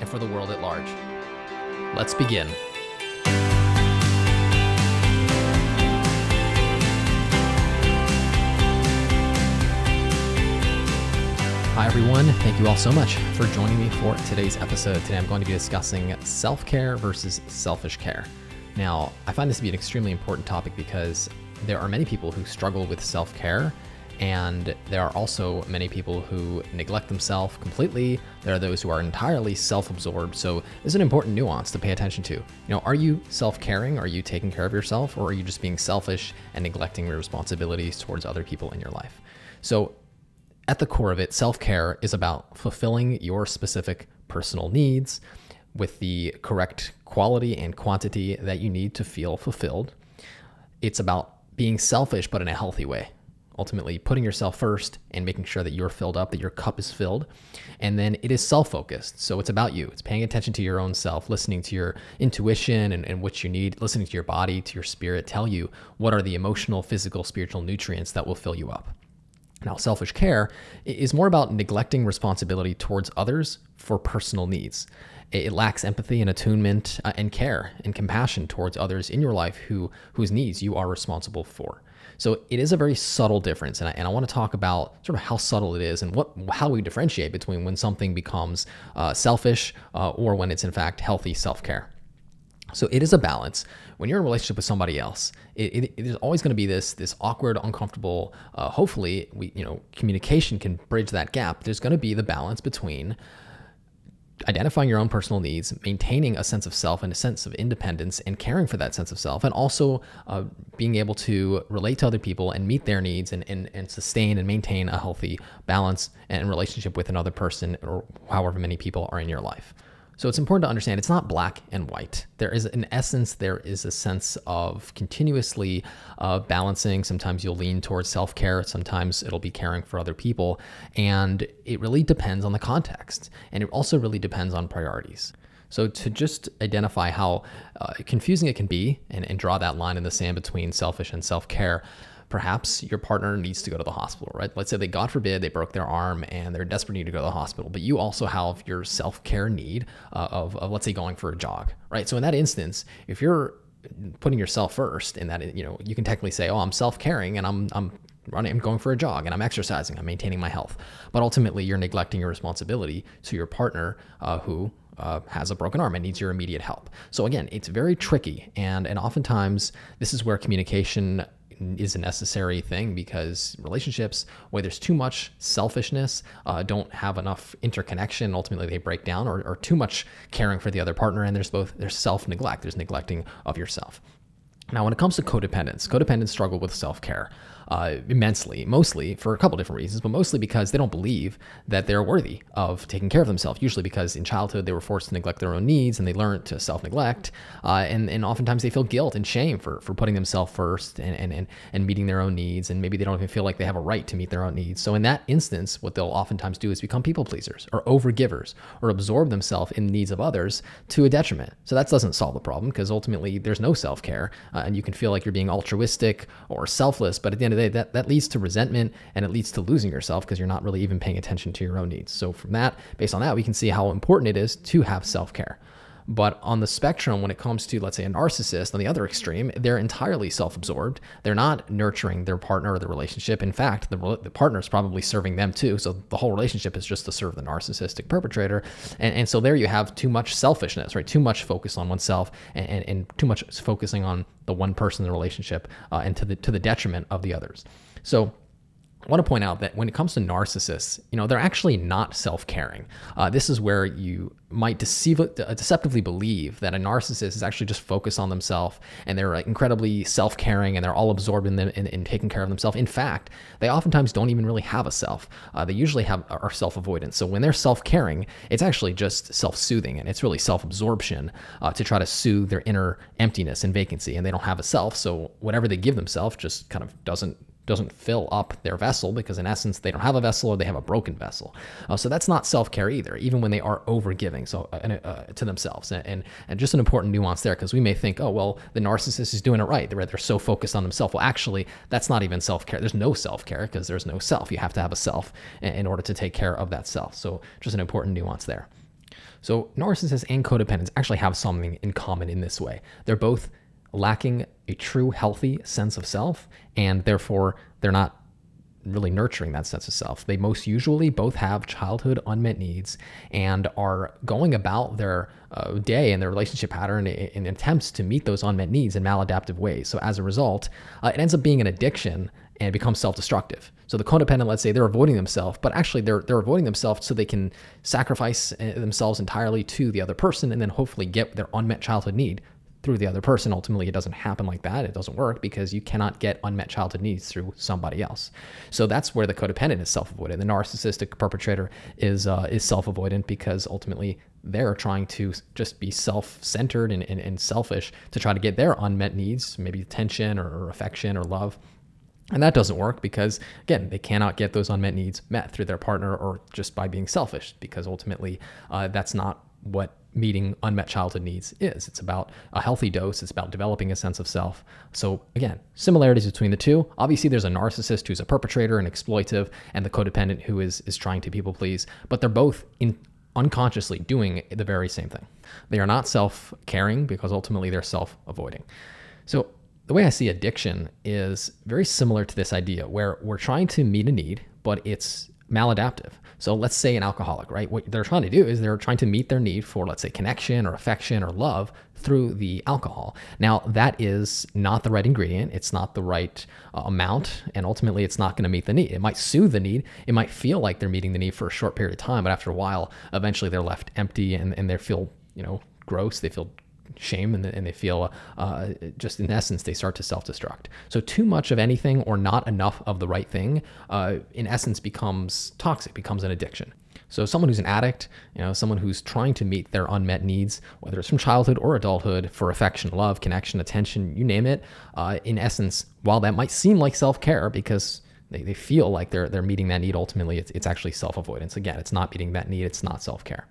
and for the world at large. Let's begin. Hi, everyone. Thank you all so much for joining me for today's episode. Today, I'm going to be discussing self care versus selfish care. Now, I find this to be an extremely important topic because there are many people who struggle with self care and there are also many people who neglect themselves completely. There are those who are entirely self absorbed. So, this is an important nuance to pay attention to. You know, are you self caring? Are you taking care of yourself? Or are you just being selfish and neglecting your responsibilities towards other people in your life? So, at the core of it, self care is about fulfilling your specific personal needs with the correct quality and quantity that you need to feel fulfilled. It's about being selfish, but in a healthy way ultimately putting yourself first and making sure that you're filled up, that your cup is filled. And then it is self focused. So it's about you. It's paying attention to your own self, listening to your intuition and, and what you need, listening to your body, to your spirit, tell you what are the emotional, physical, spiritual nutrients that will fill you up. Now, selfish care is more about neglecting responsibility towards others for personal needs. It lacks empathy and attunement uh, and care and compassion towards others in your life who whose needs you are responsible for. So it is a very subtle difference, and I, and I want to talk about sort of how subtle it is and what how we differentiate between when something becomes uh, selfish uh, or when it's in fact healthy self care. So it is a balance. When you're in a relationship with somebody else, it, it, is always going to be this this awkward, uncomfortable. Uh, hopefully, we you know communication can bridge that gap. There's going to be the balance between identifying your own personal needs, maintaining a sense of self and a sense of independence, and caring for that sense of self, and also uh, being able to relate to other people and meet their needs and, and, and sustain and maintain a healthy balance and relationship with another person or however many people are in your life. So it's important to understand it's not black and white. There is, in essence, there is a sense of continuously uh, balancing. Sometimes you'll lean towards self care, sometimes it'll be caring for other people. And it really depends on the context. And it also really depends on priorities. So, to just identify how uh, confusing it can be and, and draw that line in the sand between selfish and self care, perhaps your partner needs to go to the hospital, right? Let's say they, God forbid, they broke their arm and they're desperate need to go to the hospital, but you also have your self care need uh, of, of, let's say, going for a jog, right? So in that instance, if you're putting yourself first, in that you know you can technically say, oh, I'm self caring and I'm I'm running, I'm going for a jog and I'm exercising, I'm maintaining my health, but ultimately you're neglecting your responsibility to your partner uh, who uh, has a broken arm and needs your immediate help. So again, it's very tricky, and and oftentimes this is where communication is a necessary thing because relationships where there's too much selfishness uh, don't have enough interconnection ultimately they break down or, or too much caring for the other partner and there's both there's self-neglect there's neglecting of yourself. Now when it comes to codependence, codependents struggle with self-care uh, immensely, mostly for a couple different reasons, but mostly because they don't believe that they're worthy of taking care of themselves. Usually because in childhood they were forced to neglect their own needs and they learned to self neglect. Uh, and, and oftentimes they feel guilt and shame for, for putting themselves first and, and, and, and meeting their own needs. And maybe they don't even feel like they have a right to meet their own needs. So in that instance, what they'll oftentimes do is become people pleasers or overgivers or absorb themselves in the needs of others to a detriment. So that doesn't solve the problem because ultimately there's no self care uh, and you can feel like you're being altruistic or selfless, but at the end of the day, that, that leads to resentment and it leads to losing yourself because you're not really even paying attention to your own needs. So, from that, based on that, we can see how important it is to have self care. But on the spectrum, when it comes to, let's say, a narcissist on the other extreme, they're entirely self absorbed. They're not nurturing their partner or the relationship. In fact, the, the partner is probably serving them too. So the whole relationship is just to serve the narcissistic perpetrator. And, and so there you have too much selfishness, right? Too much focus on oneself and, and, and too much focusing on the one person in the relationship uh, and to the, to the detriment of the others. So I want to point out that when it comes to narcissists, you know, they're actually not self-caring. Uh, this is where you might deceive, uh, deceptively believe that a narcissist is actually just focused on themselves and they're incredibly self-caring and they're all absorbed in them in, in taking care of themselves. In fact, they oftentimes don't even really have a self. Uh, they usually have are self-avoidant. So when they're self-caring, it's actually just self-soothing and it's really self-absorption uh, to try to soothe their inner emptiness and vacancy. And they don't have a self, so whatever they give themselves just kind of doesn't doesn't fill up their vessel because in essence they don't have a vessel or they have a broken vessel. Uh, so that's not self-care either even when they are overgiving so uh, uh, to themselves. And, and, and just an important nuance there because we may think oh well the narcissist is doing it right. They're, they're so focused on themselves. Well actually that's not even self-care. There's no self-care because there's no self. You have to have a self in, in order to take care of that self. So just an important nuance there. So narcissists and codependents actually have something in common in this way. They're both lacking a true healthy sense of self, and therefore they're not really nurturing that sense of self. They most usually both have childhood unmet needs and are going about their uh, day and their relationship pattern in, in, attempts to meet those unmet needs in maladaptive ways. So as a result, uh, it ends up being an addiction and becomes self-destructive. So the codependent, let's say they're avoiding themselves, but actually they're they're avoiding themselves so they can sacrifice uh, themselves entirely to the other person and then hopefully get their unmet childhood need through the other person. Ultimately, it doesn't happen like that. It doesn't work because you cannot get unmet childhood needs through somebody else. So that's where the codependent is self-avoidant. The narcissistic perpetrator is uh, is self-avoidant because ultimately they're trying to just be self-centered and, and, and selfish to try to get their unmet needs, maybe attention or, affection or love. And that doesn't work because, again, they cannot get those unmet needs met through their partner or just by being selfish, because ultimately uh, that's not what meeting unmet childhood needs is. It's about a healthy dose, it's about developing a sense of self. So, again, similarities between the two. Obviously, there's a narcissist who's a perpetrator and exploitive, and the codependent who is, is trying to people please, but they're both in, unconsciously doing the very same thing. They are not self caring because ultimately they're self avoiding. So, the way I see addiction is very similar to this idea where we're trying to meet a need, but it's maladaptive. So let's say an alcoholic, right? What they're trying to do is they're trying to meet their need for, let's say, connection or affection or love through the alcohol. Now, that is not the right ingredient. It's not the right uh, amount. And ultimately, it's not going to meet the need. It might soothe the need. It might feel like they're meeting the need for a short period of time. But after a while, eventually they're left empty and, and they feel, you know, gross. They feel shame and, and they feel uh, just in essence they start to self-destruct. So too much of anything or not enough of the right thing uh, in essence becomes toxic becomes an addiction. So someone who's an addict you know someone who's trying to meet their unmet needs whether it's from childhood or adulthood for affection love connection attention you name it uh, in essence while that might seem like self-care because they, they feel like they're they're meeting that need ultimately it's, it's actually self-avoidance. Again it's not meeting that need it's not self-care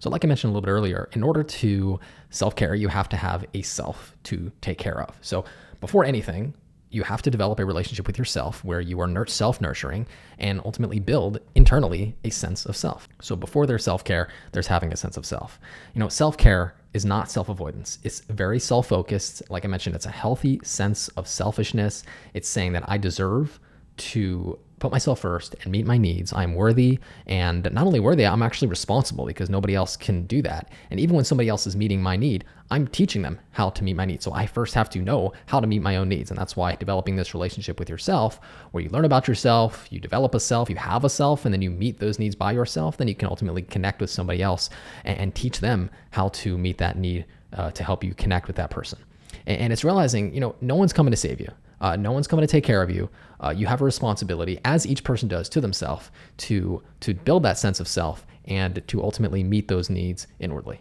so, like I mentioned a little bit earlier, in order to self care, you have to have a self to take care of. So, before anything, you have to develop a relationship with yourself where you are self nurturing and ultimately build internally a sense of self. So, before there's self care, there's having a sense of self. You know, self care is not self avoidance. It's very self focused. Like I mentioned, it's a healthy sense of selfishness. It's saying that I deserve to put myself first and meet my needs. I'm worthy, and not only worthy, I'm actually responsible because nobody else can do that. And even when somebody else is meeting my need, I'm teaching them how to meet my needs. So I first have to know how to meet my own needs. And that's why developing this relationship with yourself, where you learn about yourself, you develop a self, you have a self, and then you meet those needs by yourself, then you can ultimately connect with somebody else and, and teach them how to meet that need uh, to help you connect with that person. And, and it's realizing, you know, no one's coming to save you. Uh, no one's coming to take care of you. Uh, you have a responsibility, as each person does to themselves, to to build that sense of self and to ultimately meet those needs inwardly.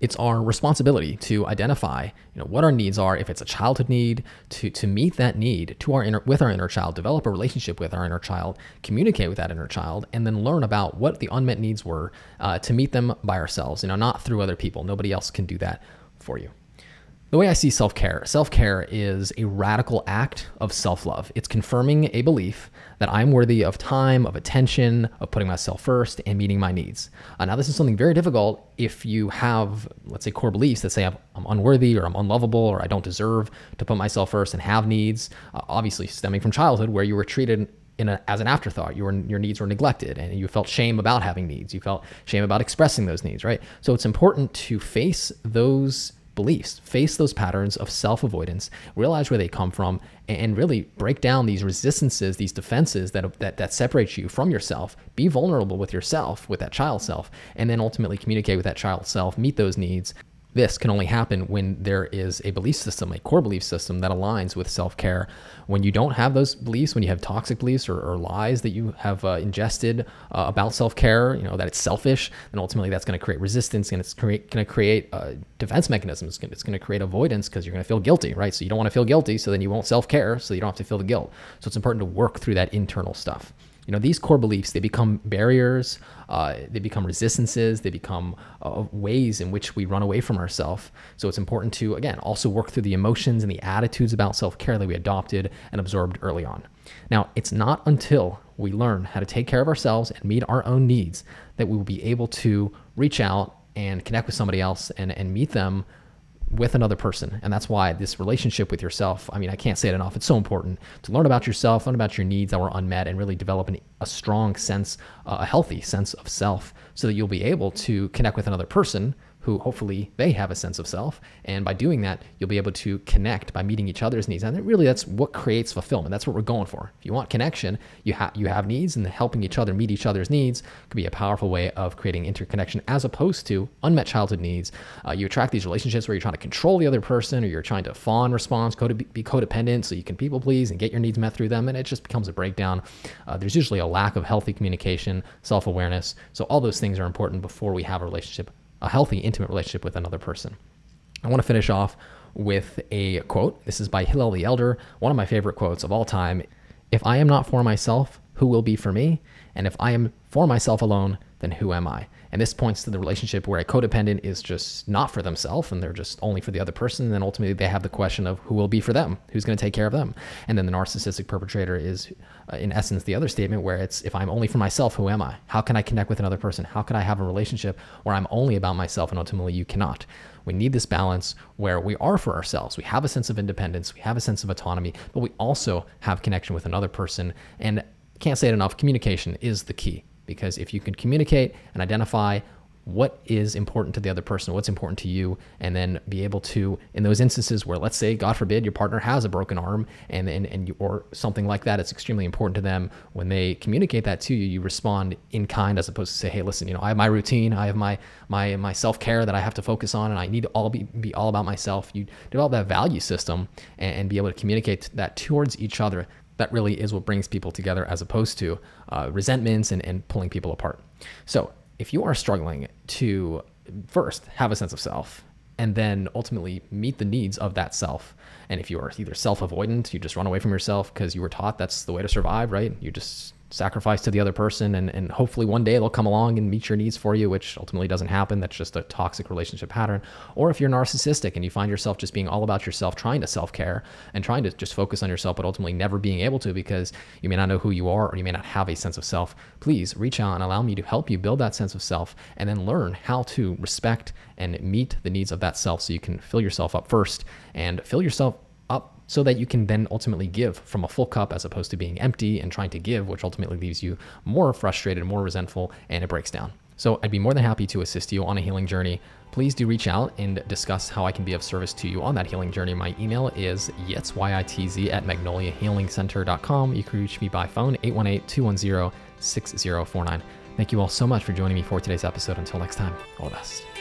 It's our responsibility to identify, you know, what our needs are. If it's a childhood need, to to meet that need to our inner with our inner child, develop a relationship with our inner child, communicate with that inner child, and then learn about what the unmet needs were uh, to meet them by ourselves. You know, not through other people. Nobody else can do that for you. The way I see self care, self care is a radical act of self love. It's confirming a belief that I'm worthy of time, of attention, of putting myself first, and meeting my needs. Uh, now, this is something very difficult if you have, let's say, core beliefs that say I'm, unworthy or I'm unlovable or I don't deserve to put myself first and have needs, uh, obviously stemming from childhood where you were treated a, as an afterthought. Your needs were neglected and you felt shame about having needs. You felt shame about expressing those needs, right? So it's important to face those beliefs, face those patterns of self avoidance, realize where they come from, and really break down these resistances, these defenses that, that, that separate you from yourself. Be vulnerable with yourself, with that child self, and then ultimately communicate with that child self, meet those needs, this can only happen when there is a belief system, a core belief system that aligns with self care. When you don't have those beliefs, when you have toxic beliefs or, or lies that you have uh, ingested uh, about self care, you know, that it's selfish, then ultimately that's going to create resistance and it's going to create uh, defense mechanisms. It's going to create avoidance because you're going to feel guilty, right? So you don't want to feel guilty, so then you won't self care, so you don't have to feel the guilt. So it's important to work through that internal stuff you know these core beliefs they become barriers uh, they become resistances they become uh, ways in which we run away from ourselves so it's important to again also work through the emotions and the attitudes about self-care that we adopted and absorbed early on. Now it's not until we learn how to take care of ourselves and meet our own needs that we will be able to reach out and connect with somebody else and, and meet them with another person. And that's why this relationship with yourself, I mean, I can't say it enough. It's so important to learn about yourself, learn about your needs that were unmet, and really develop an, a strong sense, uh, a healthy sense of self so that you'll be able to connect with another person who hopefully they have a sense of self. And by doing that, you'll be able to connect by meeting each other's needs. And really, that's what creates fulfillment. That's what we're going for. If you want connection, you have you have needs, and helping each other meet each other's needs could be a powerful way of creating interconnection, as opposed to unmet childhood needs. Uh, you attract these relationships where you're trying to control the other person, or you're trying to fawn response, be codependent, so you can people please and get your needs met through them, and it just becomes a breakdown. Uh, there's usually a lack of healthy communication, self awareness. So all those things are important before we have a relationship a healthy, intimate relationship with another person. I want to finish off with a quote. This is by Hillel the Elder, one of my favorite quotes of all time. If I am not for myself, who will be for me? And if I am for myself alone, then who am I? And this points to the relationship where a codependent is just not for themselves and they're just only for the other person. And then ultimately they have the question of who will be for them, who's going to take care of them. And then the narcissistic perpetrator is, uh, in essence, the other statement where it's if I'm only for myself, who am I? How can I connect with another person? How can I have a relationship where I'm only about myself and ultimately you cannot? We need this balance where we are for ourselves. We have a sense of independence, we have a sense of autonomy, but we also have connection with another person. And can't say it enough communication is the key because if you can communicate and identify what is important to the other person, what's important to you, and then be able to, in those instances where, let's say, God forbid, your partner has a broken arm and, and, and you, or something like that, it's extremely important to them. When they communicate that to you, you respond in kind as opposed to say, hey, listen, you know, I have my routine, I have my my my self care that I have to focus on, and I need to all be, be all about myself. You develop that value system and, and be able to communicate that towards each other that really is what brings people together as opposed to uh, resentments and, and pulling people apart. So if you are struggling to first have a sense of self and then ultimately meet the needs of that self. And if you are either self avoidant, you just run away from yourself because you were taught that's the way to survive, right? You just sacrifice to the other person and, and hopefully one day they'll come along and meet your needs for you which ultimately doesn't happen. That's just a toxic relationship pattern. Or if you're narcissistic and you find yourself just being all about yourself trying to self-care and trying to just focus on yourself but ultimately never being able to because you may not know who you are or you may not have a sense of self please reach out and allow me to help you build that sense of self and then learn how to respect and meet the needs of that self so you can fill yourself up first and fill yourself up so that you can then ultimately give from a full cup as opposed to being empty and trying to give, which ultimately leaves you more frustrated, more resentful, and it breaks down. So I'd be more than happy to assist you on a healing journey. Please do reach out and discuss how I can be of service to you on that healing journey. My email is yitz, Y-I-T-Z, at magnoliahealingcenter.com. You can reach me by phone, 818-210-6049. Thank you all so much for joining me for today's episode. Until next time, all the best.